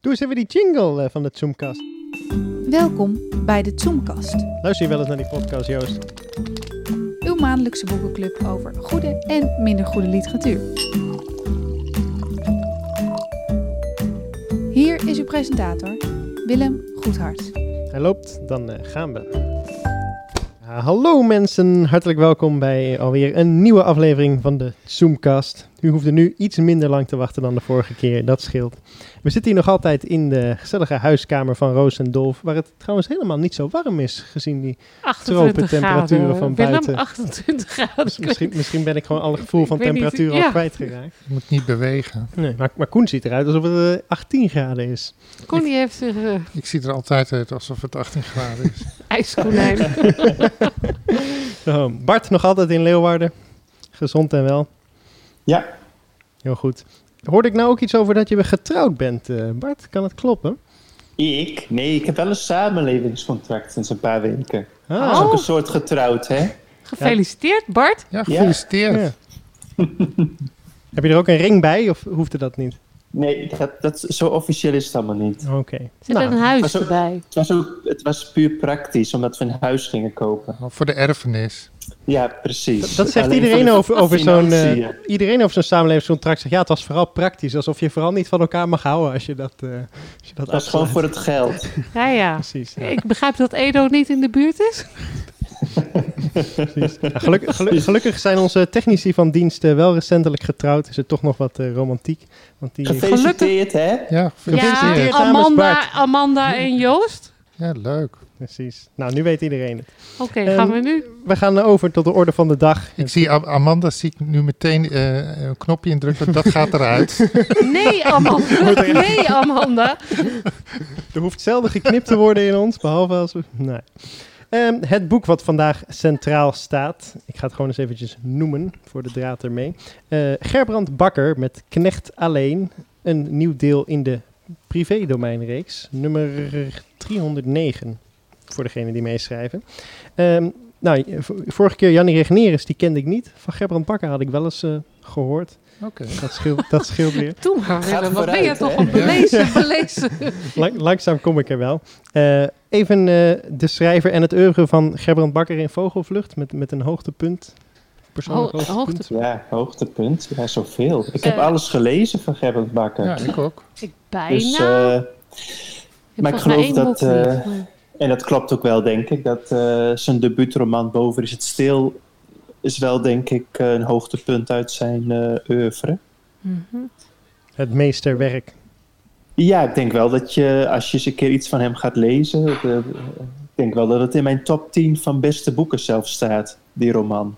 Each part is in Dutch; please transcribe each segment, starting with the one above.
Doe eens even die jingle eh, van de Zoomcast. Welkom bij de Zoomkast, Luister je wel eens naar die podcast, Joost? uw maandelijkse boekenclub over goede en minder goede literatuur. Hier is uw presentator, Willem Goedhart. Hij loopt, dan eh, gaan we. Ja, hallo mensen, hartelijk welkom bij alweer een nieuwe aflevering van de Zoomcast. U hoeft er nu iets minder lang te wachten dan de vorige keer, dat scheelt. We zitten hier nog altijd in de gezellige huiskamer van Roos en Dolf, waar het trouwens helemaal niet zo warm is, gezien die... 28 temperaturen graden. van Willem, buiten. 28 graden. Misschien, misschien ben ik gewoon alle gevoel van temperatuur al ja. kwijtgeraakt. Je moet niet bewegen. Nee, maar, maar Koen ziet eruit alsof het eh, 18 graden is. Connie heeft zich eh Ik zie er altijd uit alsof het 18 graden is. ijskonijn. Zo, Bart nog altijd in Leeuwarden. Gezond en wel. Ja, Heel goed. Hoorde ik nou ook iets over dat je weer getrouwd bent, eh, Bart? Kan het kloppen? ik? Nee, ik heb wel een samenlevingscontract sinds een paar weken. Ah, Dat is ook een soort getrouwd, hè? Gefeliciteerd, Bart. Ja, gefeliciteerd. ja. Heb je er ook een ring bij of hoefde dat niet? Nee, dat, dat, zo officieel is het allemaal niet. Oké. Zit Nou, er een huis erbij. Het was, ook, het was puur praktisch, omdat we een huis gingen kopen. Oh, Voor de erfenis. Ja, precies. Dat zegt Alleen iedereen over, over zo'n financiën. iedereen over zo'n samenlevingscontract. Zegt ja, het was vooral praktisch. Alsof je vooral niet van elkaar mag houden als je dat, eh als je dat Dat was gewoon voor het geld. Ja, ja. Precies. ja. Ik begrijp dat Edo niet in de buurt is. Geluk- gelukkig zijn onze technici van dienst eh, wel recentelijk getrouwd. Is er toch nog wat eh, romantiek. Want die, Gefeliciteerd, hè? Ja, Gefeliciteerd. Ja, Amanda. Amanda en Joost. Ja, leuk. Precies. Nou, nu weet iedereen het. Oké, Ehm, gaan we nu? We gaan over tot de orde van de dag. Ik zie Am- Amanda zie ik nu meteen eh, een knopje indrukken. Dat gaat eruit. Nee, Amanda. Nee, Amanda. Er hoeft zelden geknipt te worden in ons, behalve als we... Nee. Ehm, het boek wat vandaag centraal staat, ik ga het gewoon eens eventjes noemen voor de draad ermee. Eh Gerbrand Bakker met Knecht Alleen, een nieuw deel in de privédomeinreeks, nummer 309, voor degene die meeschrijven. Ehm, nou, vorige keer Jannie Regneris, die kende ik niet. Van Gerbrand Bakker had ik wel eens eh, gehoord. Oké. Dat scheelt, dat scheelt weer. Toen maar. Wat ben je toch een belezen, belezen. Lang- langzaam kom ik er wel. Eh, even eh, de schrijver en het oeuvre van Gerbrand Bakker in Vogelvlucht met, met een hoogtepunt. Persoonlijk Ho- hoogtepunt. hoogtepunt. Ja, hoogtepunt. Ja, zoveel. Ik heb Eh. alles gelezen van Gerben Bakker. Ja, ik ook. Ik bijna. dus, heb maar ik geloof dat, boek niet, maar- en dat klopt ook wel, denk ik. Dat eh, zijn debuutroman Boven is het stil... is wel, denk ik, eh, een hoogtepunt uit zijn eh oeuvre. Mhm. Het meesterwerk. Ja, ik denk wel dat je, als je eens een keer iets van hem gaat lezen... de- ik denk wel dat het in mijn top 10 van beste boeken zelf staat, die roman.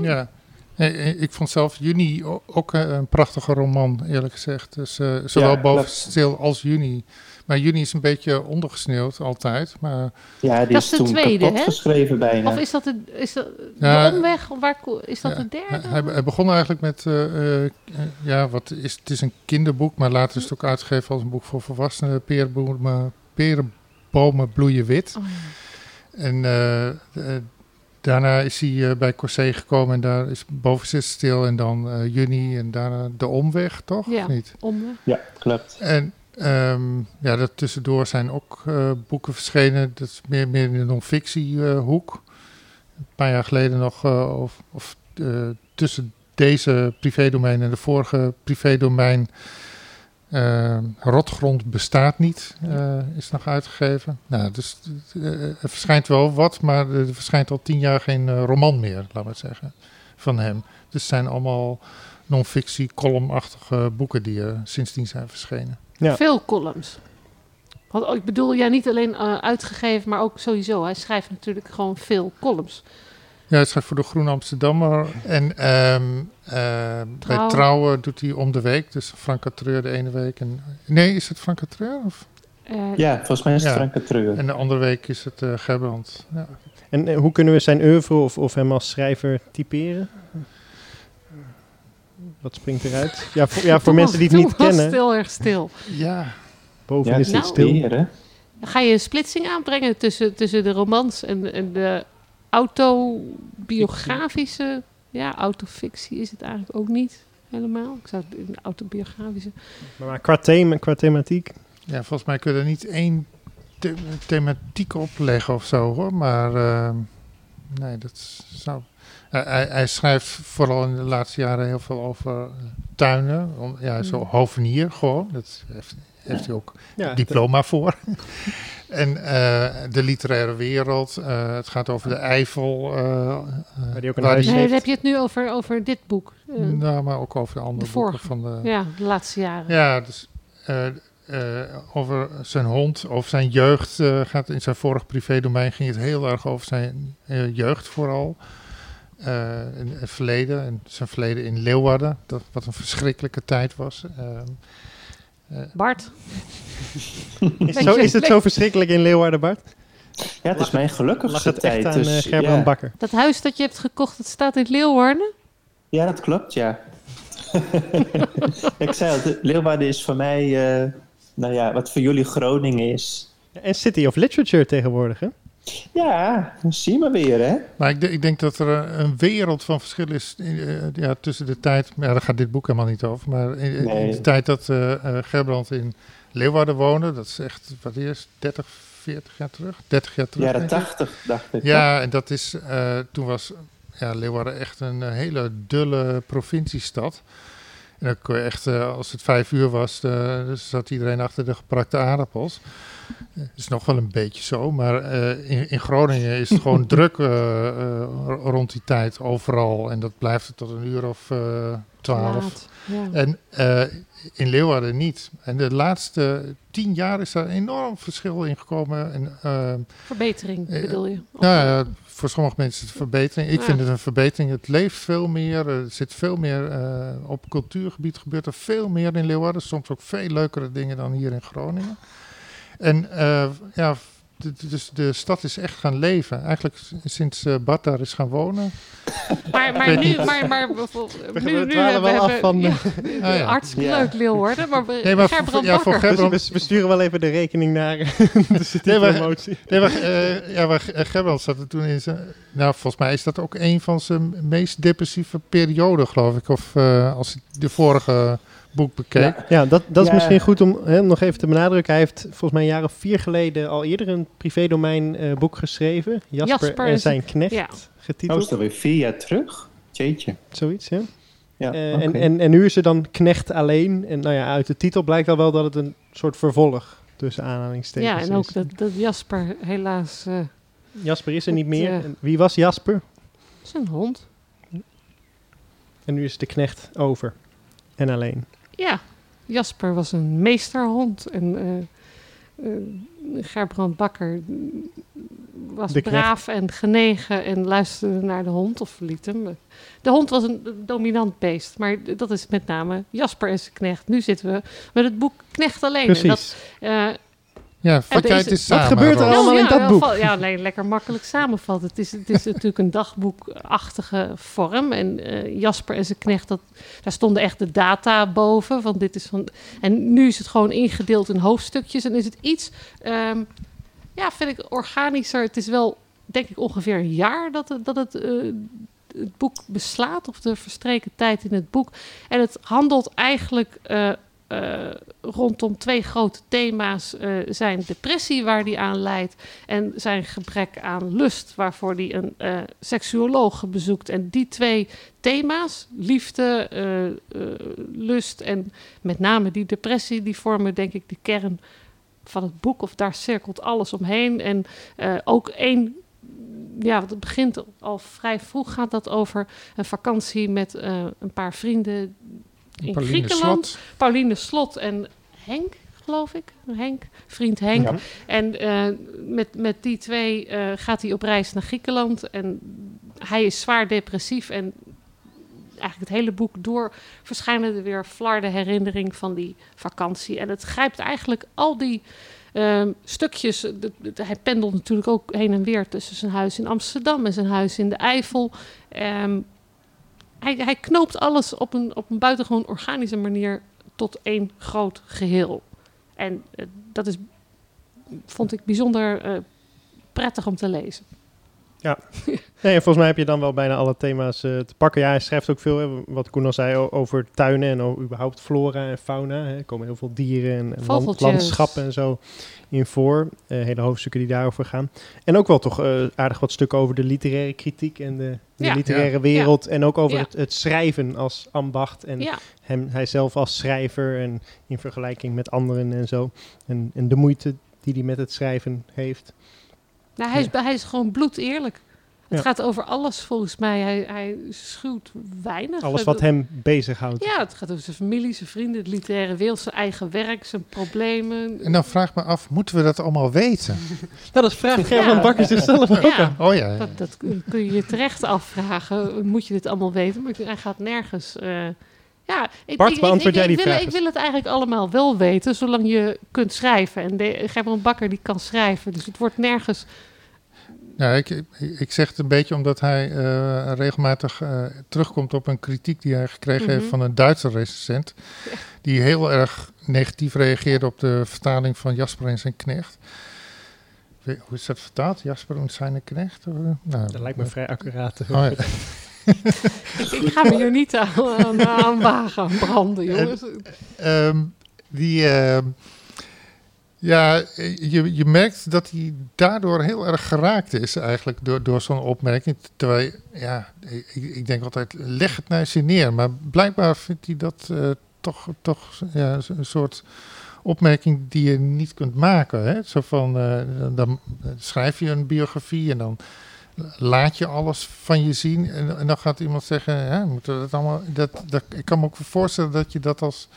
Ja. Nee, eh, ik vond zelf Juni ook eh, een prachtige roman, eerlijk gezegd. Dus eh, zowel Ja, boven stil als Juni. Maar Juni is een beetje ondergesneeuwd altijd. Maar Ja, die Dat is is de toen tweede, kapot hè? geschreven bijna. Of is dat de, is dat Ja. de omweg? Of waar, is dat Ja, de derde? Hij, hij begon eigenlijk met, eh, eh, ja, wat is, het is een kinderboek, maar later is het ook uitgegeven als een boek voor volwassenen. Perenbomen, perenbomen bloeien wit. Oh. En eh, daarna is hij bij Corsé gekomen en daar is boven zit stil en dan eh, juni en daarna de omweg, toch? Ja. Of niet? Omweg. Ja, klopt. En ehm ja, dat tussendoor zijn ook eh, boeken verschenen. Dat is meer, meer in de non-fictiehoek. een paar jaar geleden nog, eh, of, of eh, tussen deze privédomein en de vorige privédomein. eh, Rotgrond bestaat niet, eh, is nog uitgegeven. Nou, dus eh, er verschijnt wel wat, maar er verschijnt al tien jaar geen eh, roman meer, laat maar zeggen, van hem. Dus het zijn allemaal non-fictie, columnachtige boeken die er sindsdien zijn verschenen. Ja. Veel columns. Want, ik bedoel, ja, niet alleen eh, uitgegeven, maar ook sowieso. Hij schrijft natuurlijk gewoon veel columns. Ja, hij schrijft voor de Groene Amsterdammer. En ehm, eh, bij Trouw. Trouwen doet hij om de week. Dus Frank Catreur de ene week. En, nee, is het Frank Catreur? Of? Eh, Ja, volgens mij is het Ja. Frank Treur. En de andere week is het eh Gerbrand. Ja. En hoe kunnen we zijn oeuvre of, of hem als schrijver typeren? Wat springt eruit? Ja, voor, ja, voor mensen die het was- niet kennen. stil erg stil. ja, Boven Ja, is het Nou, stil. Weer, hè? Ga je een splitsing aanbrengen tussen, tussen de romans en, en de autobiografische... Ja, autofictie is het eigenlijk ook niet helemaal. Ik zou het in de autobiografische... Maar qua, thema, qua thematiek. Ja, volgens mij kun je er niet één the- thematiek op leggen of zo hoor. Maar eh, nee, dat zou. Hij- hij, hij schrijft vooral in de laatste jaren heel veel over tuinen. Om, ja, zo Mm. hovenier gewoon. Dat heeft, heeft hij ook Ja, diploma voor. en eh, de literaire wereld. eh, het gaat over de Eifel. eh, Waar die ook een waar huis die- Nee, heb je het nu over, over dit boek. Nou, maar ook over de andere de boeken vorige. van de. ja, de laatste jaren. Ja, dus eh, eh, over zijn hond, over zijn jeugd eh, gaat in zijn vorig privédomein ging het heel erg over zijn eh, jeugd vooral. Eh, en het verleden en zijn verleden in Leeuwarden, dat, wat een verschrikkelijke tijd was. Ehm, eh, Bart, Is, zo, is het zo verschrikkelijk in Leeuwarden, Bart? Ja, het is mijn gelukkigste het echt tijd. aan dus, eh, ja. Bakker? dat huis dat je hebt gekocht, dat staat in Leeuwarden. Ja, dat klopt, ja. ik zei al, de- Leeuwarden is voor mij, eh, nou ja, wat voor jullie Groningen is. En City of Literature tegenwoordig, hè? Ja, dan zie je maar weer, hè? maar ik, ik denk dat er een, een wereld van verschil is eh, ja, tussen de tijd, ja, daar gaat dit boek helemaal niet over, maar in, de tijd dat eh eh, Gerbrand in Leeuwarden woonde, dat is echt, wat is 30, 40 jaar terug? 30 jaar terug. Jaren ik. tachtig, dacht ik. Ja, en dat is, eh, toen was ja, Leeuwarden echt een eh, hele dulle provinciestad. En dan kon je echt, eh, als het vijf uur was, eh, dus zat iedereen achter de geprakte aardappels. Dat is nog wel een beetje zo, maar eh, in, in Groningen is het gewoon druk rond die tijd overal. En dat blijft het tot een uur of twaalf. Ja. En in Leeuwarden niet. En de laatste tien jaar is daar enorm verschil in gekomen. En, Verbetering bedoel je? Nou ja, voor sommige mensen is het een verbetering. Ik Ja. vind het een verbetering. Het leeft veel meer. Er zit veel meer eh, op cultuurgebied gebeurt er veel meer in Leeuwarden. Soms ook veel leukere dingen dan hier in Groningen. En eh, ja, de, de- dus de stad is echt gaan leven. Eigenlijk sinds eh Bart daar is gaan wonen. Maar, maar nu, maar, maar bijvoorbeeld- We- nu, we nu dwalen hebben wel we af van, ja, Ah, ja. hartstikke Ja. leuk Leeuwarden, maar, we- Nee, maar voor- Gerbrand ja, voor Dus we, we sturen wel even de rekening naar de City Nee, maar- Promotie. Nee, maar, eh, ja, maar eh, Gerbrand zat er toen in zijn... Nou, volgens mij is dat ook een van zijn meest depressieve perioden, geloof ik. Of eh, als de vorige boek bekeek. Ja. Ja, dat, dat is Ja. misschien goed om hè, nog even te benadrukken. Hij heeft volgens mij een jaar of vier geleden al eerder een privédomein eh boek geschreven. Jasper, Jasper en zijn knecht ja. Oh, is getiteld. dat weer vier jaar terug? Jeetje. Zoiets, ja. Ja, Eh, en, en, en nu is er dan knecht alleen. En nou ja, uit de titel blijkt al wel dat het een soort vervolg tussen aanhalingstekens Ja, en is. ook dat, dat Jasper helaas eh, Jasper is er niet meer. En wie was Jasper? zijn hond. En nu is de knecht over. En alleen. Ja, Jasper was een meesterhond en eh eh, Gerbrand Bakker was braaf en genegen en luisterde naar de hond of liet hem. De hond was een dominant beest, maar dat is met name Jasper en zijn knecht. Nu zitten we met het boek Knecht alleen. En dat, Precies. eh, Ja, vat jij het eens Wat samen, gebeurt er allemaal in ja, dat boek? Ja, nee, lekker makkelijk samenvat. Het is, het is natuurlijk een dagboekachtige vorm. En eh, Jasper en zijn knecht, dat, daar stonden echt de data boven. Van dit is van, en nu is het gewoon ingedeeld in hoofdstukjes. En is het iets, ehm, ja, vind ik organischer. Het is wel, denk ik, ongeveer een jaar dat het, dat het, eh, het boek beslaat. Of de verstreken tijd in het boek. En het handelt eigenlijk... eh, eh, rondom twee grote thema's eh, zijn depressie, waar die aan leidt, en zijn gebrek aan lust, waarvoor hij een eh seksuoloog bezoekt. En die twee thema's, liefde, lust en met name die depressie, die vormen denk ik de kern van het boek. Of daar cirkelt alles omheen. En ook één. Ja, het begint al vrij vroeg. Gaat dat over een vakantie met een paar vrienden in Pauline Griekenland. Slot. Pauline Slot en Henk, geloof ik. Henk, vriend Henk. Ja. En eh, met, met die twee eh, gaat hij op reis naar Griekenland. En hij is zwaar depressief. En eigenlijk het hele boek door verschijnen er weer flarde herinnering van die vakantie. En het grijpt eigenlijk al die ehm, stukjes. de- de- hij pendelt natuurlijk ook heen en weer tussen zijn huis in Amsterdam en zijn huis in de Eifel. Ehm, hij, hij knoopt alles op een, op een buitengewoon organische manier tot één groot geheel. En eh, dat is, vond ik bijzonder eh, prettig om te lezen. Nee, en volgens mij heb je dan wel bijna alle thema's eh, te pakken. Ja, hij schrijft ook veel, hè, wat Koen al zei, over tuinen en überhaupt flora en fauna. Hè. Er komen heel veel dieren en, en land- Vogeltjes. landschappen en zo in voor. Eh, hele hoofdstukken die daarover gaan. En ook wel toch eh, aardig wat stukken over de literaire kritiek en de, de Ja. literaire wereld. En ook over Ja. het, het schrijven als ambacht. En Ja, hem, hij zelf als schrijver en in vergelijking met anderen en zo. En, en de moeite die hij met het schrijven heeft. Nou, hij, is, hij is gewoon bloed eerlijk. Het Ja. gaat over alles volgens mij. Hij, hij schuwt weinig. Alles wat hem bezighoudt. Ja, het gaat over zijn familie, zijn vrienden, het literaire wereld, zijn eigen werk, zijn problemen. En dan vraag ik me af, moeten we dat allemaal weten? Nou, dat vraagt Gerben Ja. Bakker zichzelf ook aan. Oh ja, ja. dat, dat kun je je terecht afvragen. Moet je dit allemaal weten? Maar hij gaat nergens. eh, ja, ik, Bart, ik- beantwoord ik, jij die wil, vraag ik wil het eigenlijk allemaal wel weten, zolang je kunt schrijven. En de, Gerbrand Bakker die kan schrijven, dus het wordt nergens. Ja, ik, ik- zeg het een beetje omdat hij eh, regelmatig eh, terugkomt op een kritiek die hij gekregen heeft Mhm. van een Duitse recensent. Die heel erg negatief reageerde op de vertaling van Jasper en zijn knecht. Hoe is dat vertaald? Jasper en zijn knecht? Of, eh, Nou, Dat lijkt me vrij accuraat. Oh, ja. Ik, ik ga me hier niet aan, aan, aan wagen, aan branden, jongens. Ehm, die, ehm, ja, je, je merkt dat hij daardoor heel erg geraakt is eigenlijk door, door zo'n opmerking. Terwijl, ja, ik, ik denk altijd, leg het nou eens neer. Maar blijkbaar vindt hij dat eh, toch, toch ja, een soort opmerking die je niet kunt maken. Hè? Zo van, eh, dan schrijf je een biografie en dan laat je alles van je zien. En, en dan gaat iemand zeggen, ja, moeten we dat allemaal... Dat, dat, ik kan me ook voorstellen dat je dat als...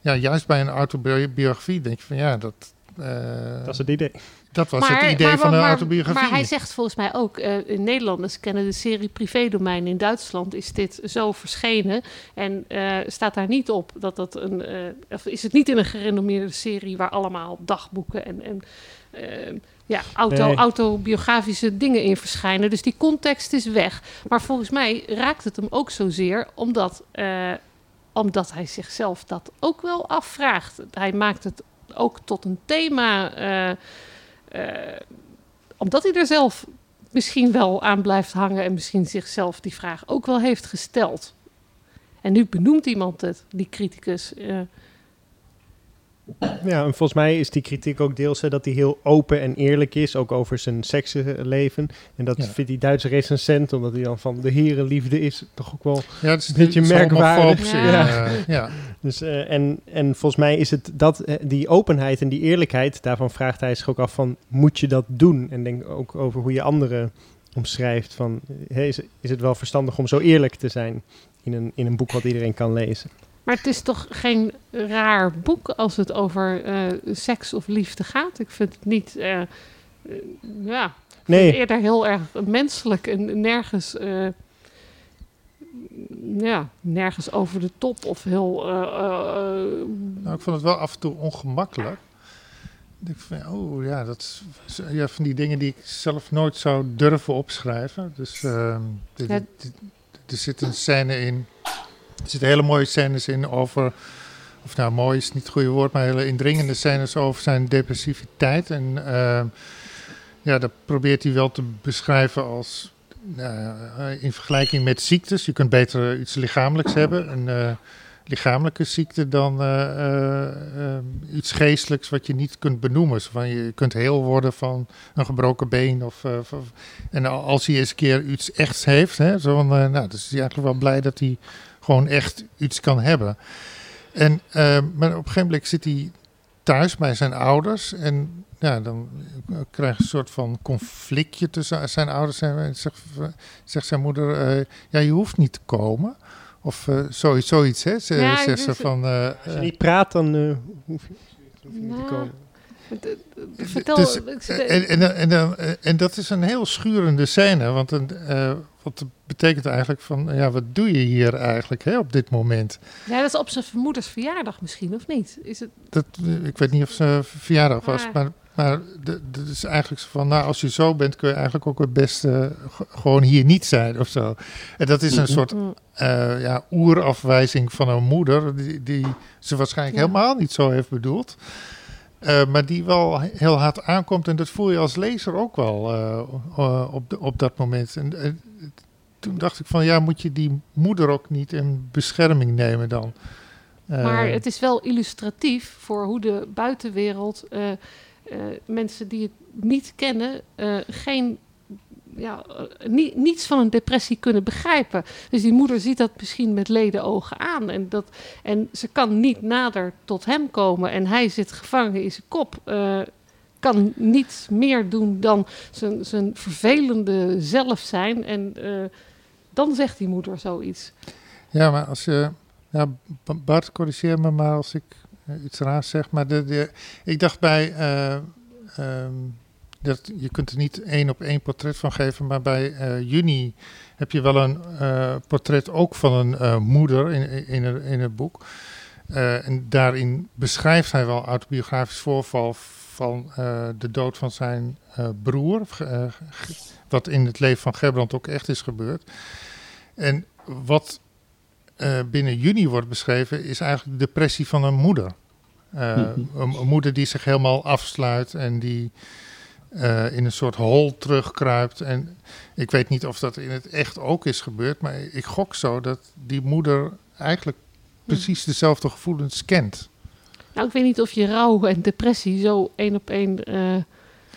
Ja, juist bij een autobiografie denk je van ja, dat... eh, Dat is het idee. dat was het idee van een autobiografie. Maar hij zegt volgens mij ook, eh, in Nederlanders kennen de serie Privédomein. In Duitsland is dit zo verschenen. En eh, staat daar niet op dat dat een... eh, of is het niet in een gerenommeerde serie waar allemaal dagboeken en... en ja, auto, Nee. autobiografische dingen in verschijnen. Dus die context is weg. Maar volgens mij raakt het hem ook zozeer omdat, eh, omdat hij zichzelf dat ook wel afvraagt. Hij maakt het ook tot een thema. eh, eh, omdat hij er zelf misschien wel aan blijft hangen en misschien zichzelf die vraag ook wel heeft gesteld. En nu benoemt iemand het, die criticus. Ja, en volgens mij is die kritiek ook deels hè, dat hij heel open en eerlijk is, ook over zijn seksleven. En dat Ja. vindt die Duitse recensent, omdat hij dan van de herenliefde is, toch ook wel. ja, het is een beetje het is merkwaardig. Ja. ja. Dus, eh, en, en volgens mij is het dat, eh, die openheid en die eerlijkheid, daarvan vraagt hij zich ook af van, moet je dat doen? En denk ook over hoe je anderen omschrijft. Van, eh, is, is het wel verstandig om zo eerlijk te zijn in een, in een boek wat iedereen kan lezen? Maar het is toch geen raar boek als het over eh, seks of liefde gaat. Ik vind het niet. eh, eh, ja, Nee, eerder heel erg menselijk en nergens. eh, ja, nergens over de top of heel. eh, eh, eh, Nou, ik vond het wel af en toe ongemakkelijk. Ik van, oh ja, dat is ja, van die dingen die ik zelf nooit zou durven opschrijven. Dus ehm, dit- Ja. er zit een scène in, er zitten hele mooie scènes in over, of nou mooi is niet het goede woord, maar hele indringende scènes over zijn depressiviteit. En ehm, ja, dat probeert hij wel te beschrijven als, nou, eh, in vergelijking met ziektes. Je kunt beter iets lichamelijks hebben, een eh, lichamelijke ziekte dan eh, eh, eh, iets geestelijks wat je niet kunt benoemen. Van, je kunt heel worden van een gebroken been. Of, en als hij eens een keer iets echts heeft, hè, zo nou, dus is hij eigenlijk wel blij dat hij gewoon echt iets kan hebben. En, eh, maar op een gegeven moment zit hij thuis bij zijn ouders. En ja, dan krijg je een soort van conflictje tussen zijn ouders. En zegt, zegt zijn moeder, eh, ja, je hoeft niet te komen. Of eh, zoiets, zoiets, hè? Ze, Ja, zegt ze van... eh, als je niet praat, dan eh, hoef je, hoef je niet te Nou, komen. Vertel. Dus, en, en, en, dan- en dat is een heel schurende scène, want een, eh, wat betekent eigenlijk van, ja, wat doe je hier eigenlijk hè, op dit moment? ja, dat is op zijn vermoeders verjaardag misschien, of niet? Is het, Dat, eh, ik weet niet of ze verjaardag was, Maar- maar, dat is eigenlijk zo van, nou, als je zo bent, kun je eigenlijk ook het beste gewoon hier niet zijn of zo. En dat is een soort eh, ja, oerafwijzing van een moeder, die, die ze waarschijnlijk Ja. helemaal niet zo heeft bedoeld. Eh, maar die wel heel hard aankomt. En dat voel je als lezer ook wel eh, eh, op, op dat moment. En toen dacht ik van ja, moet je die moeder ook niet in bescherming nemen dan? Maar het is wel illustratief voor hoe de buitenwereld, mensen die het niet kennen, geen, ja, eh, ni- niets van een depressie kunnen begrijpen. Dus die moeder ziet dat misschien met leden ogen aan. En, dat, en ze kan niet nader tot hem komen. En hij zit gevangen in zijn kop. eh, kan niet meer doen dan zijn, zijn vervelende zelf zijn. En eh, dan zegt die moeder zoiets. Ja, maar als je. Ja, Bart, corrigeer me maar als ik iets raars zeg. Maar de, de, ik dacht bij. eh, ehm, dat, je kunt er niet één op één portret van geven. Maar bij eh, juni heb je wel een eh, portret ook van een eh, moeder in, in, het- in het boek. En daarin beschrijft hij wel autobiografisch voorval van de dood van zijn broer. wat in het leven van Gerbrand ook echt is gebeurd. En wat binnen juni wordt beschreven, is eigenlijk de depressie van een moeder. Mhm. een, een moeder die zich helemaal afsluit en die eh, in een soort hol terugkruipt. En ik weet niet of dat in het echt ook is gebeurd, maar ik gok zo dat die moeder eigenlijk precies dezelfde gevoelens kent. Nou, ik weet niet of je rouw en depressie zo één op één eh,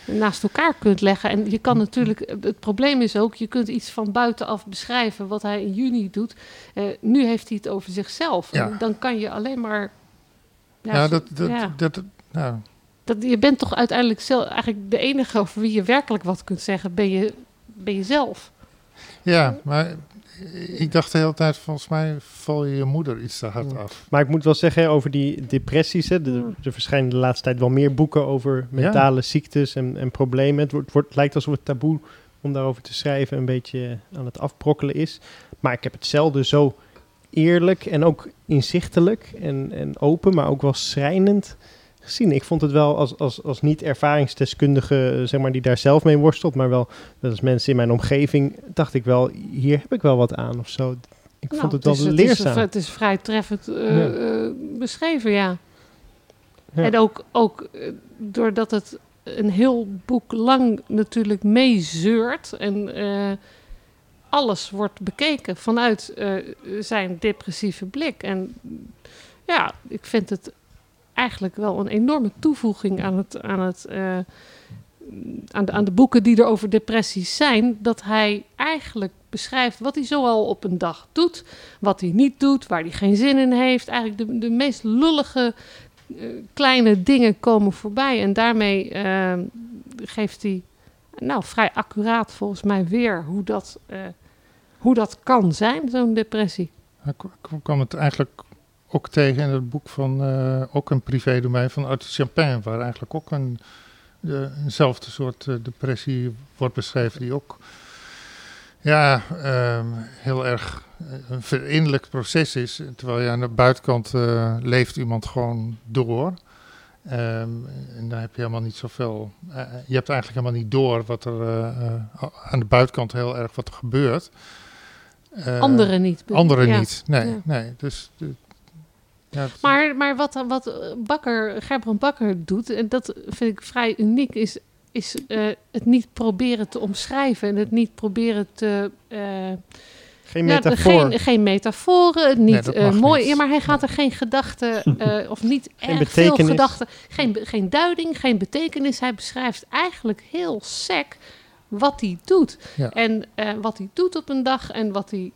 naast elkaar kunt leggen. En je kan natuurlijk, het probleem is ook, je kunt iets van buitenaf beschrijven wat hij in juni doet. Eh, nu heeft hij het over zichzelf. Ja. En dan kan je alleen maar. Ja, zo- dat, dat, ja. dat, nou, Dat, je bent toch uiteindelijk zelf, eigenlijk de enige over wie je werkelijk wat kunt zeggen, ben je, ben je zelf. ja, maar ik dacht de hele tijd, volgens mij val je je moeder iets te hard af. Maar ik moet wel zeggen over die depressies. Hè, de, er verschijnen de laatste tijd wel meer boeken over mentale ziektes en, en problemen. Het, wordt, het wordt, lijkt alsof het taboe om daarover te schrijven een beetje aan het afbrokkelen is. Maar ik heb het zelden zo eerlijk en ook inzichtelijk en, en open, maar ook wel schrijnend gezien. Ik vond het wel als, als, als niet ervaringsdeskundige, eh, zeg maar, die daar zelf mee worstelt, maar wel dat als mensen in mijn omgeving, dacht ik wel, hier heb ik wel wat aan of zo. Ik Nou, vond het wel dus leerzaam. is, het is vrij treffend eh, Ja. eh, beschreven, ja. Ja. En ook, ook doordat het een heel boek lang natuurlijk meezeurt en alles wordt bekeken vanuit zijn depressieve blik. En ja, ik vind het eigenlijk wel een enorme toevoeging aan, het, aan, het, eh, aan, de, aan de boeken die er over depressies zijn, dat hij eigenlijk beschrijft wat hij zoal op een dag doet, wat hij niet doet, waar hij geen zin in heeft. Eigenlijk de, de meest lullige eh, kleine dingen komen voorbij. En daarmee eh, geeft hij nou, vrij accuraat volgens mij weer hoe dat, hoe dat kan zijn, zo'n depressie. Kwam het eigenlijk ook tegen in het boek van eh, ook een privédomein van Arthur Champagne, waar eigenlijk ook een, de, eenzelfde soort eh, depressie wordt beschreven, die ook ja, ehm, heel erg eh, een verinnerlijk proces is. Terwijl je aan de buitenkant leeft iemand gewoon door. Ehm, en daar heb je helemaal niet zoveel. je hebt eigenlijk helemaal niet door wat er aan de buitenkant heel erg wat er gebeurt. Eh, Anderen niet. Anderen Ja. niet. Nee, Ja. nee. Dus. de- ja, Maar, maar wat, wat Bakker, Gerbrand Bakker doet, en dat vind ik vrij uniek, is, is eh, het niet proberen te omschrijven en het niet proberen te. eh, Geen metafoor. geen, geen metaforen, niet eh, mooi. niet. Ja, maar hij gaat er geen gedachten, of niet Geen erg veel gedachten, geen, geen duiding, geen betekenis. Hij beschrijft eigenlijk heel sec wat hij doet. Ja. En wat hij doet op een dag en wat hij,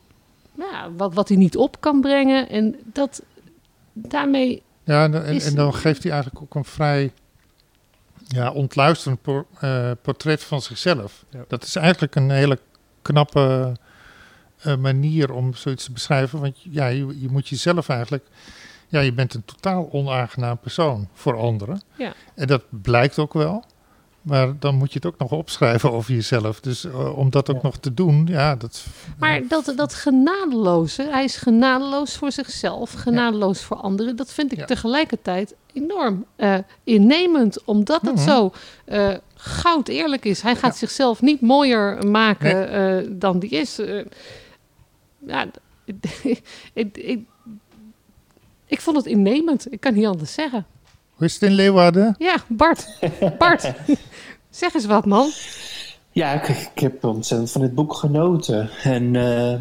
ja, wat, wat hij niet op kan brengen. En dat daarmee ja, en, en, is- en dan geeft hij eigenlijk ook een vrij ja, ontluisterend por- eh, portret van zichzelf. Ja. Dat is eigenlijk een hele knappe eh, manier om zoiets te beschrijven. Want ja, je, je moet jezelf eigenlijk. Ja, je bent een totaal onaangenaam persoon voor anderen. Ja. En dat blijkt ook wel. Maar dan moet je het ook nog opschrijven over jezelf. Dus eh, om dat ook Ja. nog te doen, ja, dat. Maar dat, dat genadeloze, hij is genadeloos voor zichzelf, genadeloos voor anderen. Dat vind ik Ja. tegelijkertijd enorm eh, innemend, omdat het Mhm. zo eh, goud eerlijk is. Hij gaat zichzelf niet mooier maken eh, dan die is. Ja, ik, ik, ik, ik vond het innemend, ik kan niet anders zeggen. Hoe is het in Leeuwarden? Ja, Bart. Bart. zeg eens wat, man. Ja, ik, ik heb ontzettend van dit boek genoten. En eh,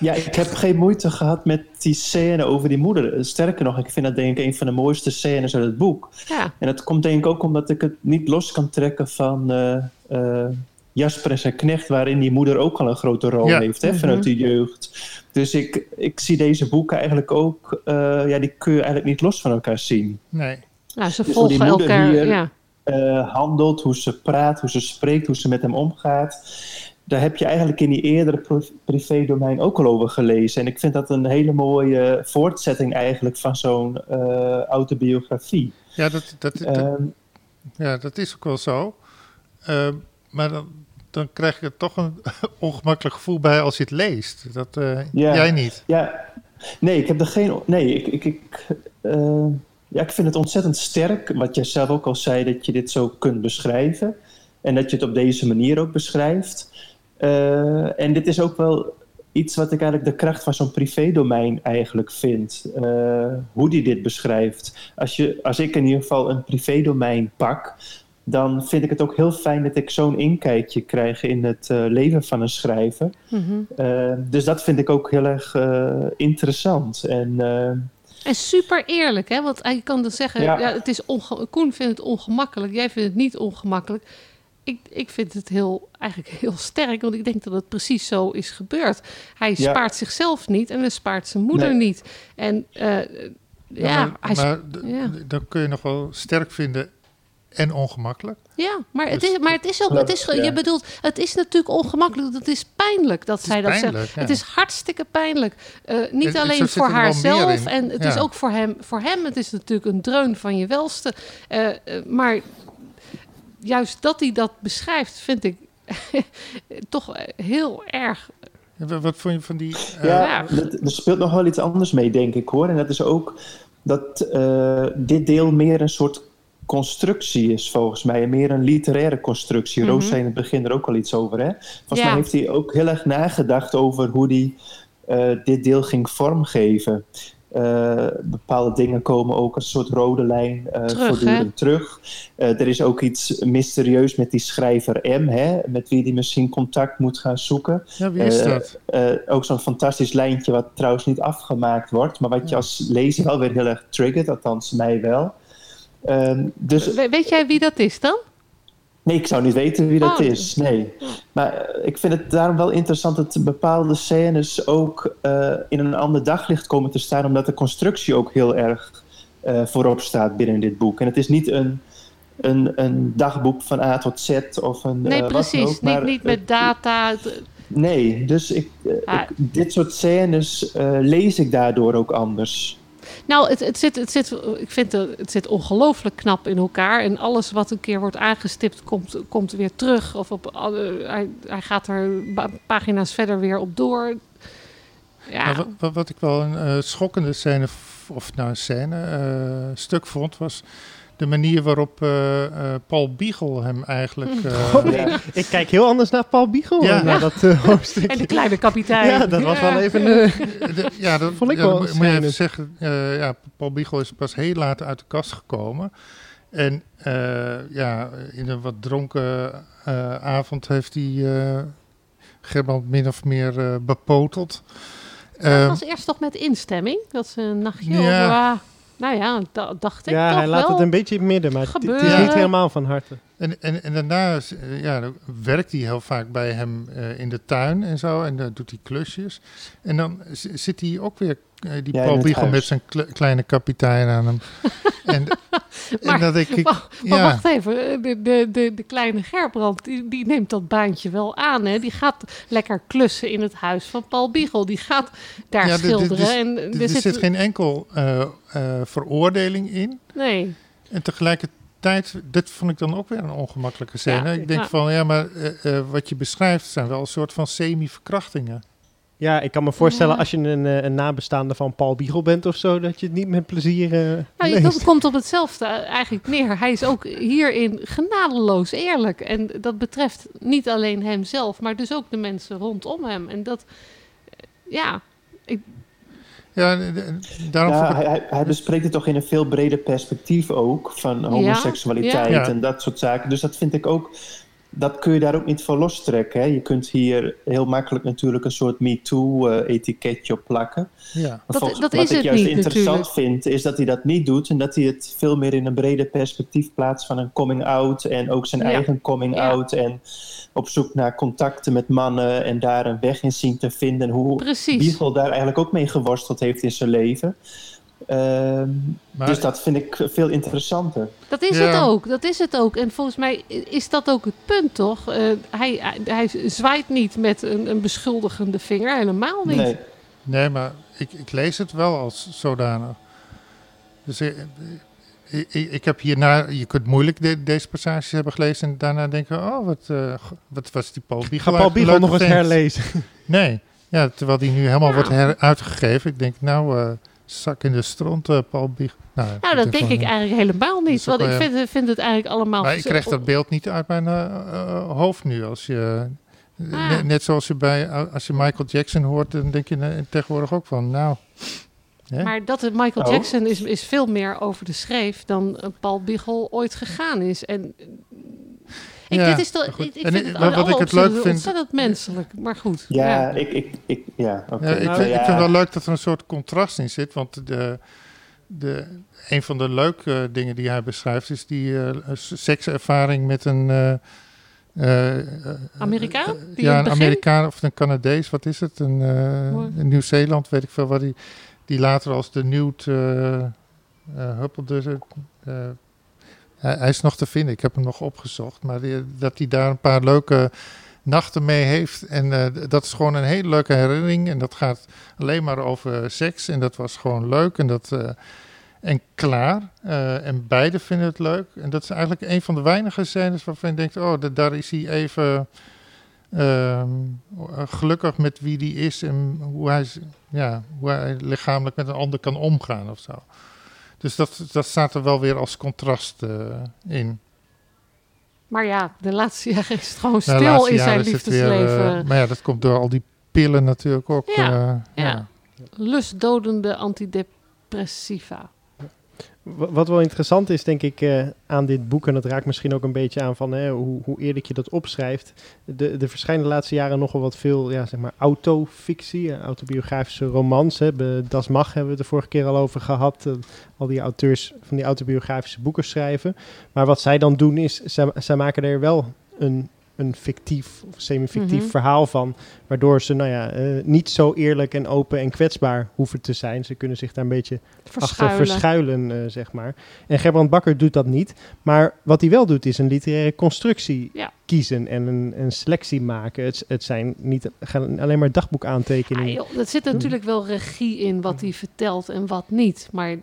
ja, ik heb geen moeite gehad met die scène over die moeder. Sterker nog, ik vind dat denk ik een van de mooiste scènes uit het boek. Ja. En dat komt denk ik ook omdat ik het niet los kan trekken van eh, eh, Jasper en zijn knecht, waarin die moeder ook al een grote rol Ja. heeft hè, vanuit Mhm. de jeugd. Dus ik, ik zie deze boeken eigenlijk ook, eh, ja, die kun je eigenlijk niet los van elkaar zien. Nee. Nou, ze Dus hoe die volgen moeder elkaar. hier- Ja. eh, handelt, hoe ze praat, hoe ze spreekt, hoe ze met hem omgaat. Daar heb je eigenlijk in die eerdere privé-domein ook al over gelezen. En ik vind dat een hele mooie voortzetting eigenlijk van zo'n eh, autobiografie. Ja, dat, dat, dat- Ehm, ja, dat is ook wel zo. Ehm, maar dan, dan krijg ik er toch een ongemakkelijk gevoel bij als je het leest. Dat, eh, Ja. Jij niet. ja, nee, ik heb er geen... Nee, ik, ik, ik, eh, ja, ik vind het ontzettend sterk, wat jij zelf ook al zei, dat je dit zo kunt beschrijven. En dat je het op deze manier ook beschrijft. Eh, en dit is ook wel iets wat ik eigenlijk de kracht van zo'n privédomein eigenlijk vind. Eh, hoe die dit beschrijft. Als, je, als ik in ieder geval een privédomein pak, dan vind ik het ook heel fijn dat ik zo'n inkijkje krijg in het eh, leven van een schrijver. Mhm. Dus dat vind ik ook heel erg interessant. En En super eerlijk, hè? Want je kan dus zeggen, ja. Ja. het is Koen vindt het ongemakkelijk, jij vindt het niet ongemakkelijk. Ik, ik vind het heel, eigenlijk heel sterk, want ik denk dat het precies zo is gebeurd. Hij Ja. spaart zichzelf niet en hij spaart zijn moeder Nee. niet. En eh, ja, maar, hij maar ja. dan kun je nog wel sterk vinden en ongemakkelijk. Ja, maar het Dus- is, maar het is ook, het is, je bedoelt, het is natuurlijk ongemakkelijk. Het is pijnlijk dat zij dat zegt. ja. Het is hartstikke pijnlijk. Eh, niet Het- alleen voor haarzelf en het is ook voor hem. Voor hem, het is natuurlijk een dreun van je welste. Eh, eh, maar juist dat hij dat beschrijft, vind ik toch heel erg. Ja, Wat vond je van die... eh, ja, er speelt nog wel iets anders mee, denk ik hoor. En dat is ook dat eh, dit deel meer een soort constructie is, volgens mij. Meer een literaire constructie. Mhm. Roos zei in het begin er ook al iets over. Hè? Volgens Ja. mij heeft hij ook heel erg nagedacht over hoe hij eh, dit deel ging vormgeven. Eh, bepaalde dingen komen ook als een soort rode lijn eh Terug, voortdurend terug. Er is ook iets mysterieus met die schrijver M, hè, met wie hij misschien contact moet gaan zoeken. ja, wie is dat? Ook zo'n fantastisch lijntje wat trouwens niet afgemaakt wordt, maar wat je als lezer wel weer heel erg triggert, althans mij wel. Ehm, dus We- weet jij wie dat is dan? nee, ik zou niet weten wie dat Oh. is. Nee. Maar eh, ik vind het daarom wel interessant dat bepaalde scènes ook eh, in een ander daglicht komen te staan, omdat de constructie ook heel erg eh, voorop staat binnen dit boek. En het is niet een, een, een dagboek van A tot Z of een. Nee, precies. ook, maar niet, niet met data. Nee, dus ik, Ah. ik- dit soort scènes lees ik daardoor ook anders. Nou, het, het, zit, het zit, ik vind het, het zit ongelooflijk knap in elkaar. En alles wat een keer wordt aangestipt, komt, komt weer terug. Of op, alle- hij, hij gaat er pagina's verder weer op door. Ja, wat, wat, ik wel een eh, schokkende scène, of nou een scène, eh, stuk vond, was de manier waarop eh, eh, Paul Biegel hem eigenlijk... eh, Oh, Ja. ik, kijk heel anders naar Paul Biegel. Ja. Naar dat eh, hoofdstuk. en de kleine kapitein. Ja, dat was wel even... eh, de- ja, dat Vond ik ja, wel moet je even zeggen. eh, ja, Paul Biegel is pas heel laat uit de kast gekomen. En eh, ja, in een wat dronken eh, avond heeft hij eh Gerbrand min of meer bepoteld. Dat Ehm, was eerst toch met instemming? Dat ze een nachtje Ja. over... nou ja, da- dacht ik ja, toch hij laat wel. het een beetje in het midden, maar het, is niet helemaal van harte. En, en, en daarna eh, ja, werkt hij heel vaak bij hem eh, in de tuin en zo. En dan doet hij klusjes. En dan zit hij ook weer, eh, die Ja, Paul huis. met zijn kle- kleine kapitein aan hem. en, Maar- en dat ik, Maar, maar ja, wacht even, de, de, de, de kleine Gerbrand, die, die neemt dat baantje wel aan. Hè? Die gaat lekker klussen in het huis van Paul Biegel. Die gaat daar Ja, er- er- schilderen. er- en er, zit, zit geen enkel veroordeling in. Nee, En tegelijkertijd, dit vond ik dan ook weer een ongemakkelijke scène. Ja, ik denk ja. van, ja, maar eh, eh, wat je beschrijft zijn wel een soort van semi-verkrachtingen. Ja, ik kan me voorstellen als je een, eh, een nabestaande van Paul Biegel bent of zo, dat je het niet met plezier eh nou, leest. dat komt op hetzelfde eigenlijk neer. Hij is ook hierin genadeloos eerlijk. En dat betreft niet alleen hemzelf, maar dus ook de mensen rondom hem. En dat, ja, Ja, daarom Ja, vond ik- hij, bespreekt het toch in een veel breder perspectief ook. Van homoseksualiteit ja. en dat soort zaken. Dus dat vind ik ook. Dat kun je daar ook niet van lostrekken. Hè? Je kunt hier heel makkelijk natuurlijk een soort MeToo-etiketje op plakken. ja. Maar Dat- volgens- dat wat is ik het juist niet, interessant natuurlijk. vind, is dat hij dat niet doet. En dat hij het veel meer in een breder perspectief plaatst van een coming-out. En ook zijn Ja. eigen coming-out. En op zoek naar contacten met mannen. En daar een weg in zien te vinden. Hoe Precies. Beagle daar eigenlijk ook mee geworsteld heeft in zijn leven. Ehm, Maar- dus dat vind ik veel interessanter. Dat is Ja. het ook, dat is het ook. En volgens mij is dat ook het punt, toch? Eh, hij, hij, hij zwaait niet met een, een beschuldigende vinger, helemaal niet. Nee. Nee, maar ik, ik lees het wel als zodanig. Dus eh, ik, ik, ik heb hierna, je kunt moeilijk de- deze passages hebben gelezen en daarna denken, oh, wat, eh, wat was die Paul Biegel ga Paul Biegel nog een eens herlezen. Nee, ja, terwijl die nu helemaal Ja. wordt her- uitgegeven. Ik denk, nou, eh, zak in de stront, eh, Paul Biegel. Nou, Nou, dat denk ik eigenlijk helemaal niet. Want ik vind, vind het eigenlijk allemaal... Maar ik krijg dat beeld niet uit mijn hoofd nu. Als je, Ah. net, net zoals je bij, als je Michael Jackson hoort, dan denk je tegenwoordig ook van, nou... hè? Maar dat het Michael Oh. Jackson is, is veel meer over de schreef dan eh, Paul Biegel ooit gegaan is. En eh, ik, Ja, dit is toch, ik, ik En vind ik- het wat- wat ik het leuk vind- ontzettend menselijk. Maar goed. Ja, ik, ik, ik, ja, oké. Ja, ik, Nou vind, ik vind het wel leuk dat er een soort contrast in zit. Want de, de, een van de leuke dingen die hij beschrijft is die eh, sekservaring met een. eh, eh, eh, Amerikaan? eh, ja, een begin? Amerikaan of een Canadees, wat is het? Een, eh, in Nieuw-Zeeland, weet ik veel, waar die, die later als de Newt eh eh, huppelde. eh, hij, is nog te vinden, ik heb hem nog opgezocht. Maar dat hij daar een paar leuke nachten mee heeft. En dat is gewoon een hele leuke herinnering. En dat gaat alleen maar over seks. En dat was gewoon leuk. En, dat, en klaar. En beide vinden het leuk. En dat is eigenlijk een van de weinige scènes waarvan je denkt... oh, da- daar is hij even ehm, gelukkig met wie die is... en hoe hij, ja, hoe hij lichamelijk met een ander kan omgaan of zo. Dus dat, dat staat er wel weer als contrast eh, in. Maar ja, de laatste jaren is het gewoon stil in zijn weer, liefdesleven. eh, maar ja, dat komt door al die pillen natuurlijk ook. Ja, eh, ja. Lustdodende antidepressiva. Wa- Wat wel interessant is, denk ik, eh, aan dit boek, en dat raakt misschien ook een beetje aan van hè, hoe, hoe eerlijk je dat opschrijft. De, de verschijnen de laatste jaren nogal wat veel, ja, zeg maar, autofictie, eh, autobiografische romans. Hè. Das Mag hebben we het de vorige keer al over gehad. eh, al die auteurs van die autobiografische boeken schrijven. Maar wat zij dan doen is, zij, zij maken er wel een, een fictief of semi-fictief Mhm. verhaal van. Waardoor ze, nou ja, eh, niet zo eerlijk en open en kwetsbaar hoeven te zijn. Ze kunnen zich daar een beetje achter Verschuilen. verschuilen, eh, zeg maar. En Gerbrand Bakker doet dat niet. Maar wat hij wel doet, is een literaire constructie Ja. kiezen en een, een selectie maken. Het, het zijn niet gaan alleen maar Ah, dagboekaantekeningen. joh, er zit natuurlijk wel regie in wat hij vertelt en wat niet. Maar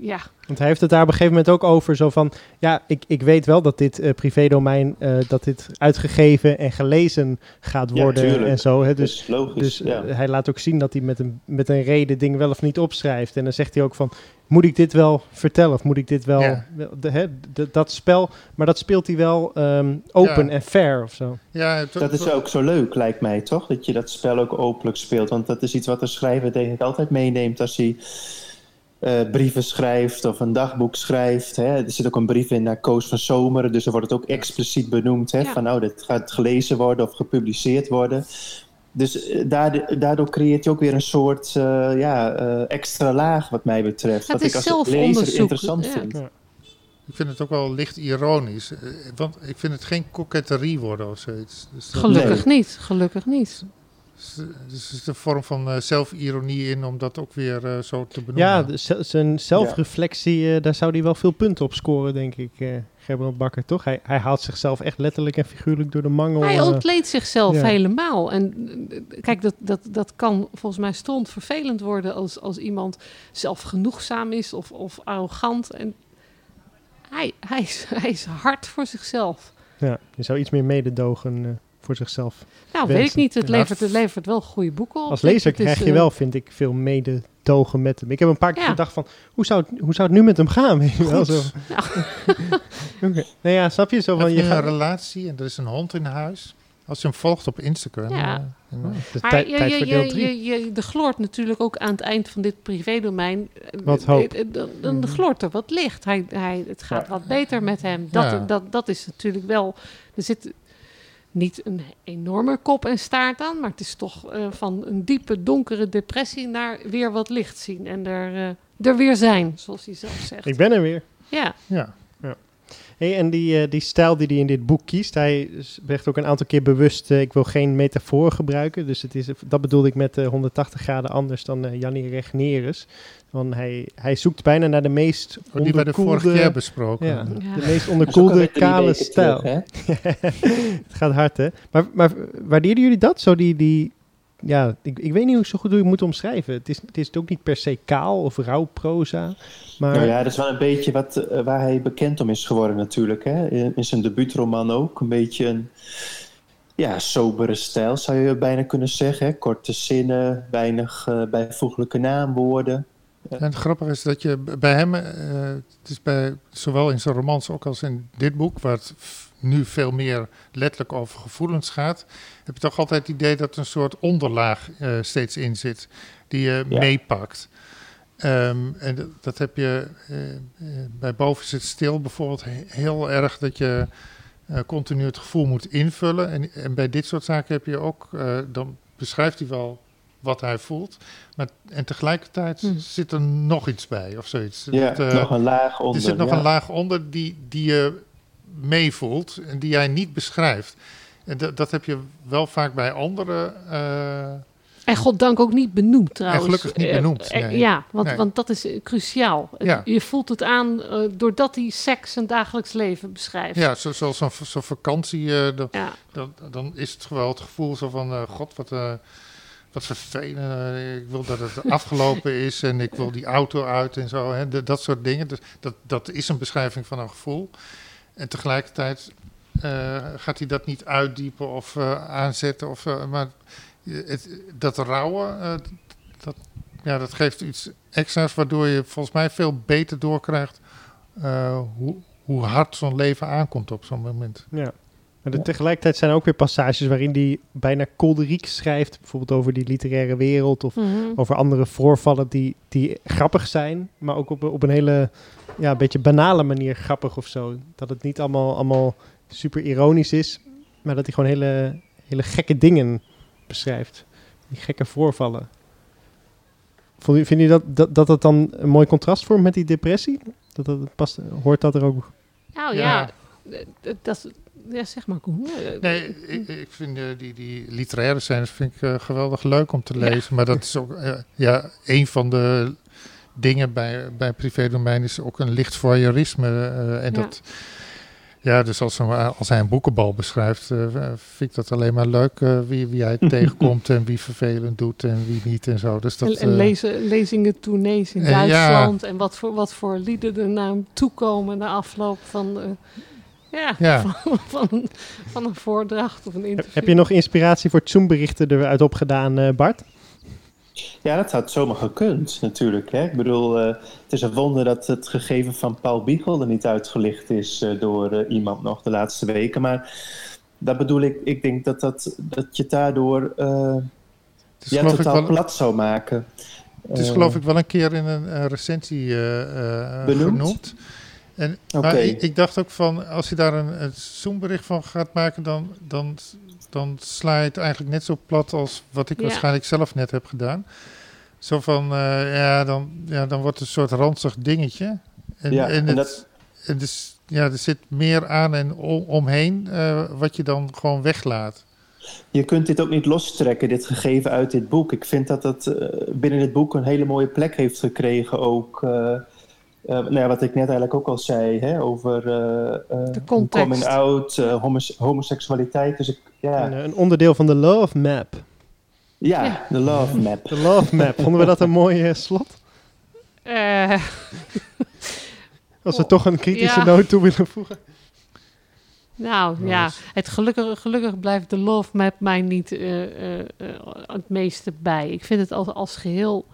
ja, Want hij heeft het daar op een gegeven moment ook over. Zo van, ja, ik, ik weet wel dat dit eh, privédomein, eh, dat dit uitgegeven en gelezen gaat worden en zo. Hè. Dus, Dus logisch. dus ja. eh, hij laat ook zien dat hij met een, met een reden dingen wel of niet opschrijft. En dan zegt hij ook van, moet ik dit wel vertellen? Of moet ik dit wel, Ja. wel- de, hè, de- dat spel, maar dat speelt hij wel ehm, open Ja. en fair of zo. Ja, het- Dat is ook zo leuk, lijkt mij, toch? Dat je dat spel ook openlijk speelt. Want dat is iets wat de schrijver denk ik altijd meeneemt als hij eh, brieven schrijft of een dagboek schrijft. Hè. Er zit ook een brief in naar Koos van Zomeren, dus er wordt het ook expliciet benoemd. Hè, Ja. Van nou, dit gaat gelezen worden of gepubliceerd worden. Dus eh, daardoor, daardoor creëert je ook weer een soort eh, ja, eh, extra laag wat mij betreft. Het wat ik als lezer interessant ja. vind. Ik vind het ook wel licht ironisch. Want ik vind het geen koketterie worden of zoiets. Dus dat- gelukkig niet. Gelukkig niet. Dus, is een vorm van eh, zelfironie in om dat ook weer eh, zo te benoemen. Ja, de- zijn zelfreflectie, eh, daar zou hij wel veel punten op scoren, denk ik, eh Gerbrand Bakker, toch? Hij, hij haalt zichzelf echt letterlijk en figuurlijk door de mangel. Hij ontleedt zichzelf ja. helemaal. En kijk, dat, dat, dat kan volgens mij stond vervelend worden als, als iemand zelfgenoegzaam is of, of arrogant. En hij, hij, is, hij is hard voor zichzelf. ja, je zou iets meer mededogen eh, voor zichzelf. Nou, Wensen. weet ik niet. Het Ja, levert, het levert wel goede boeken op. Als lezer Het is, krijg je eh, wel, vind ik, veel mededogen met hem. Ik heb een paar keer Ja. gedacht van, hoe zou, het, hoe zou het nu met hem gaan? Weet je wel, zo. Nou. Oké. Nou ja, snap je? Zo van, je nu een gaat, relatie en er is een hond in huis. Als je hem volgt op Instagram. Ja. eh, en, eh, De Maar tijd, je, tijd je, voor deel je, 3. je, je, er gloort natuurlijk ook aan het eind van dit privédomein. Wat hoop. Dan, dan gloort er wat licht. Hij, hij, het gaat Ja. wat beter met hem. Dat, Ja. dat, dat is natuurlijk wel. Er zit niet een enorme kop en staart aan, maar het is toch eh, van een diepe, donkere depressie naar weer wat licht zien en er, eh, er weer zijn, zoals hij zelf zegt. Ik ben er weer. Ja, ja. Hey, en die, eh, die stijl die hij in dit boek kiest, hij zegt ook een aantal keer bewust, ik wil geen metaforen gebruiken. Dus het is, dat bedoelde ik met eh, 180 graden anders dan Jannie Regnerus. Want hij, hij zoekt bijna naar de meest Oh, die werden vorig onderkoelde- jaar besproken. Ja, Ja. de meest onderkoelde, kale stijl. terug, hè? het gaat hard, hè? Maar, maar waardeerden jullie dat? Zo die, die ja, ik, ik weet niet hoe ik zo goed hoe je het moet omschrijven. Het is, het is ook niet per se kaal of rauw proza. Maar Nou ja, dat is wel een beetje wat, eh, waar hij bekend om is geworden natuurlijk. Hè? In, in zijn debuutroman ook. Een beetje een ja, sobere stijl zou je bijna kunnen zeggen. Hè? Korte zinnen, weinig eh, bijvoeglijke naamwoorden. En het grappige is dat je bij hem, eh, het is bij, zowel in zijn romans ook als in dit boek, waar het nu veel meer letterlijk over gevoelens gaat, heb je toch altijd het idee dat er een soort onderlaag eh, steeds in zit, die je Ja. meepakt. Ehm, en dat, dat heb je eh, bij Boven zit stil bijvoorbeeld he- heel erg dat je continu het gevoel moet invullen. En, en bij dit soort zaken heb je ook, dan beschrijft hij wel wat hij voelt. Maar, en tegelijkertijd Hmm. zit er nog iets bij of zoiets. Ja, Dat, eh, nog een laag onder. er zit nog ja. een laag onder die, die je meevoelt en die jij niet beschrijft. En dat, dat heb je wel vaak bij andere. eh, En goddank ook niet benoemd trouwens. gelukkig niet Eh, benoemd. Ja, want, Nee. want dat is cruciaal. Het- Ja. Je voelt het aan doordat hij seks en dagelijks leven beschrijft. ja, zo, zoals zo'n zo'n vakantie. eh, dan, Ja. dan, dan is het wel het gevoel zo van: eh, God, wat, eh, wat vervelend. eh, ik wil dat het afgelopen is en ik wil die auto uit en zo. Hè, de- dat soort dingen. Dus dat, dat is een beschrijving van een gevoel. En tegelijkertijd eh, gaat hij dat niet uitdiepen of eh, aanzetten. Of, maar het, dat rouwen, eh, dat, ja, dat geeft iets extra's, waardoor je volgens mij veel beter doorkrijgt hoe, hoe hard zo'n leven aankomt op zo'n moment. Ja. Maar de- Ja. tegelijkertijd zijn er ook weer passages waarin hij bijna kolderiek schrijft. Bijvoorbeeld over die literaire wereld of Mhm. over andere voorvallen die, die grappig zijn. Maar ook op, een- op een hele, ja, een beetje banale manier grappig of zo. Dat het niet allemaal, allemaal super ironisch is. Maar dat hij gewoon hele, hele gekke dingen beschrijft. Die gekke voorvallen. Vond u- Vind je dat, dat dat het dan een mooi contrast vormt met die depressie? Dat, dat past, hoort dat er ook Nou Ja. ja, dat, ja zeg maar Koen. Eh, Nee, ik, ik vind eh, die, die literaire scènes vind ik, eh, geweldig leuk om te lezen. Maar dat is ook eh, ja, een van de dingen bij, bij privédomein is ook een licht voyeurisme. eh, en Ja. dat, ja, dus als, hij- als hij een boekenbal beschrijft, eh, vind ik dat alleen maar leuk eh, wie, wie hij tegenkomt en wie vervelend doet en wie niet en zo. Dus dat, en en eh, lezen, lezingen tournees in eh, ja. Duitsland. En wat voor, wat voor lieden er naar hem toekomen na afloop van, eh, ja, Ja. Van, van, een, van een voordracht of een Heb, interview. heb je nog inspiratie voor Zoom-berichten eruit opgedaan, eh, Bart? Ja, dat had zomaar gekund natuurlijk. Hè? Ik bedoel, eh, het is een wonder dat het gegeven van Paul Biegel er niet uitgelicht is eh, door iemand nog de laatste weken. Maar dat bedoel ik, ik denk dat, dat, dat je het daardoor eh, ja, totaal wel, plat zou maken. Het is geloof ik wel een keer in een, eh, recensie eh, eh, genoemd. En. Maar ik, ik dacht ook van, als je daar een, een Zoom-bericht van gaat maken, dan, dan, dan sla je het eigenlijk net zo plat als wat ik Ja. waarschijnlijk zelf net heb gedaan. Zo van, eh, ja, dan, ja, dan wordt het een soort ranzig dingetje. En, Ja, en, en het, dat- en dus, ja, er zit meer aan en om- omheen eh, wat je dan gewoon weglaat. Je kunt dit ook niet lostrekken, dit gegeven uit dit boek. Ik vind dat het eh, binnen het boek een hele mooie plek heeft gekregen. Ook eh, nou ja, wat ik net eigenlijk ook al zei hè, over eh, eh, De context. coming out, eh, homos- homoseksualiteit. Dus ik, ja, Een, eh, een onderdeel van de Love Map. ja, Ja. de love map. De Love Map. Vonden we dat een mooi eh, slot? Eh, Als we Oh, toch een kritische ja. noot toe willen voegen. nou ja, het gelukkig, gelukkig blijft de love map mij niet eh, eh, eh, het meeste bij. Ik vind het als, als geheel...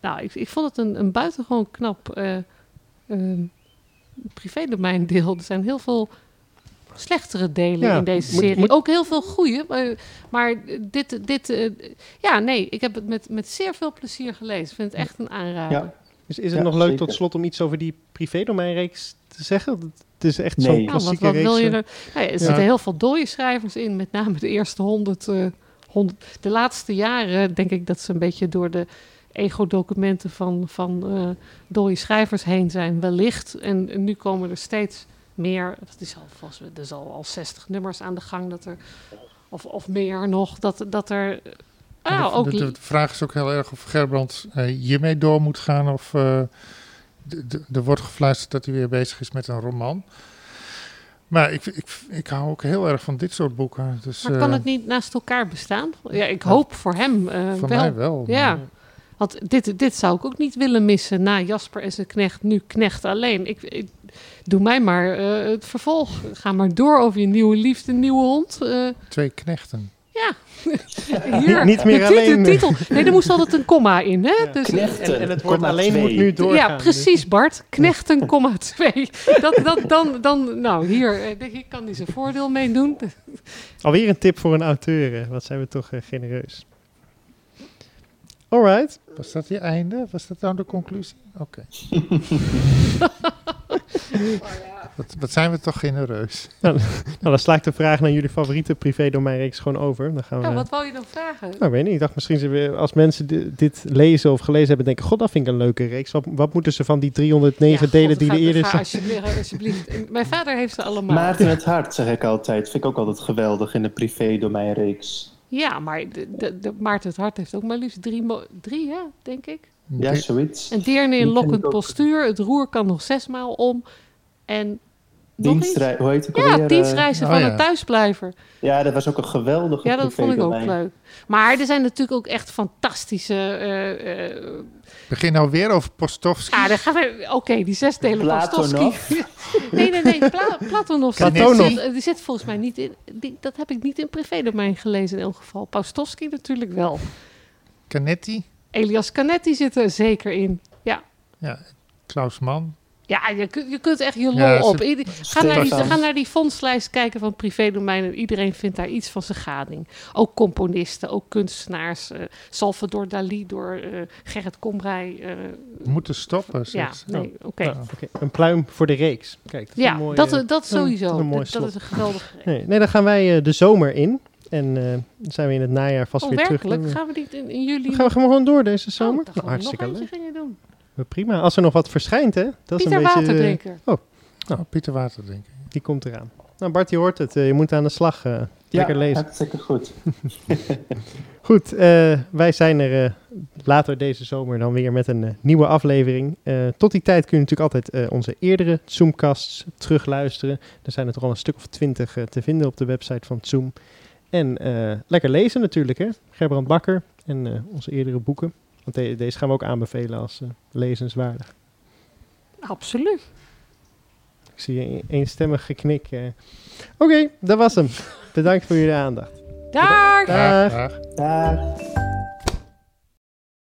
Nou, ik, ik vond het een, een buitengewoon knap eh privédomeindeel. Er zijn heel veel slechtere delen Ja, in deze serie. moet- Ook heel veel goede. Maar, maar dit, dit eh, ja, nee, ik heb het met, met zeer veel plezier gelezen. Ik vind het echt een aanrader. Ja. Dus is het Ja, nog leuk zeker. tot slot om iets over die privédomeinreeks te zeggen? Het is echt Nee. zo'n Ja, Ja, wat, klassieke wat reeks. wil je er? Ja, er Ja. zitten heel veel dode schrijvers in, met name de eerste honderd. eh, honderd de laatste jaren denk ik dat ze een beetje door de ego-documenten van, van eh dode schrijvers heen zijn, wellicht. En, en nu komen er steeds meer. Het is al, volgens mij, er is al, al 60 nummers aan de gang dat er, of, of meer nog, dat, dat er. Ah, de, ook de, de vraag is ook heel erg of Gerbrand eh, hiermee door moet gaan. Of eh, er wordt gefluisterd dat hij weer bezig is met een roman. Maar ik, ik, ik hou ook heel erg van dit soort boeken. Dus, Maar kan het niet naast elkaar bestaan? Ja, ik hoop voor hem eh, Voor wel. mij wel. Ja. maar- Want dit, dit zou ik ook niet willen missen. Na Jasper en zijn knecht, nu knecht alleen. Ik, ik- doe mij maar eh, het vervolg. Ga maar door over je nieuwe liefde, nieuwe hond. Eh, Twee knechten. hier, Niet meer de titel, alleen. titel. Nee, er moest altijd een komma in. Hè? Ja. Dus, Knechten, En, en het woord alleen twee. moet nu doorgaan. ja, precies Bart. Knechten, komma twee. Dat, dat, dan, dan, nou, hier, eh, denk ik, kan hij zijn voordeel mee doen. Dus Alweer een tip voor een auteur. Wat zijn we toch eh, genereus. Alright. Was dat je einde? Was dat nou de conclusie? Oké. wat, wat zijn we toch genereus? Nou, dan sla ik de vraag naar jullie favoriete privédomeinreeks gewoon over. Dan gaan we... Ja, wat wou je dan vragen? Nou, ik weet niet. Ik dacht misschien ze weer- als mensen di- dit lezen of gelezen hebben, denken: God, dat vind ik een leuke reeks. Wat, wat moeten ze van die 309 Ja, delen God, die er eerder ga zijn? alsjeblieft, alsjeblieft. Mijn vader heeft ze allemaal. Maarten het Hart, zeg ik altijd. Vind ik ook altijd geweldig in de privé-domeinreeks. Ja, maar de, de, de Maarten het Hart heeft ook maar liefst drie, drie hè, denk ik. Ja, zoiets. En deerne in lokkend postuur. Het roer kan nog zesmaal om. En? Dienstrei, hoe heet het Ja, eh? dienstreizen oh van ja. een thuisblijver. Ja, dat was ook een geweldige Ja, dat vond ik ook leuk. Maar er zijn natuurlijk ook echt fantastische... eh, eh, Begin nou weer over Postovski. ah, daar gaan we... Oké, die zes delen. Postowski. nee, nee, nee. Pla Platonov. Platonov. Die, zit- die zit volgens mij niet in... Die, dat heb ik niet in privédomein gelezen in elk geval. Paustowski natuurlijk wel. Canetti. Elias Canetti zit er zeker in. Ja, Ja, Klaus Mann. Ja je, kunt, je kunt echt je lol Ja, op. Ieder- Ga naar, die, ga naar die fondslijst kijken van privédomein en iedereen vindt daar iets van zijn gading. Ook componisten, ook kunstenaars. eh, Salvador Dali door eh, Gerrit Komrij. eh, We moeten stoppen. ja, zegt ze. nee, oké. Nou, Oké, een pluim voor de reeks. Kijk, dat is Ja, mooie, dat, dat sowieso. een mooi dat, is een geweldige reden. Nee, nee, dan gaan wij eh, de zomer in. En eh, dan zijn we in het najaar vast Oh, weer terug. werkelijk? Gaan we niet in, in juli... Dan gaan we gewoon door deze Oh, zomer. nou, we nog hartstikke eentje doen. Prima. Als er nog wat verschijnt, hè? Dat is Pieter een beetje, Waterdrinker. nou, Pieter Water, denk ik. die komt eraan. Nou, Bart, je hoort het. eh, je moet aan de slag. eh, lekker ja, lezen. hartstikke goed. Goed, eh, wij zijn er eh, later deze zomer dan weer met een eh, nieuwe aflevering. Eh, tot die tijd kun je natuurlijk altijd eh, onze eerdere Zoomcasts terugluisteren. Er zijn er toch al een stuk of twintig eh, te vinden op de website van Zoom. En eh, lekker lezen natuurlijk, hè? Gerbrand Bakker en eh, onze eerdere boeken. Want de- deze gaan we ook aanbevelen als eh, lezenswaardig. Absoluut. Ik zie een eenstemmig geknik. eh. Oké, dat was hem. Bedankt voor jullie aandacht. Daar! Dag. Dag. Dag.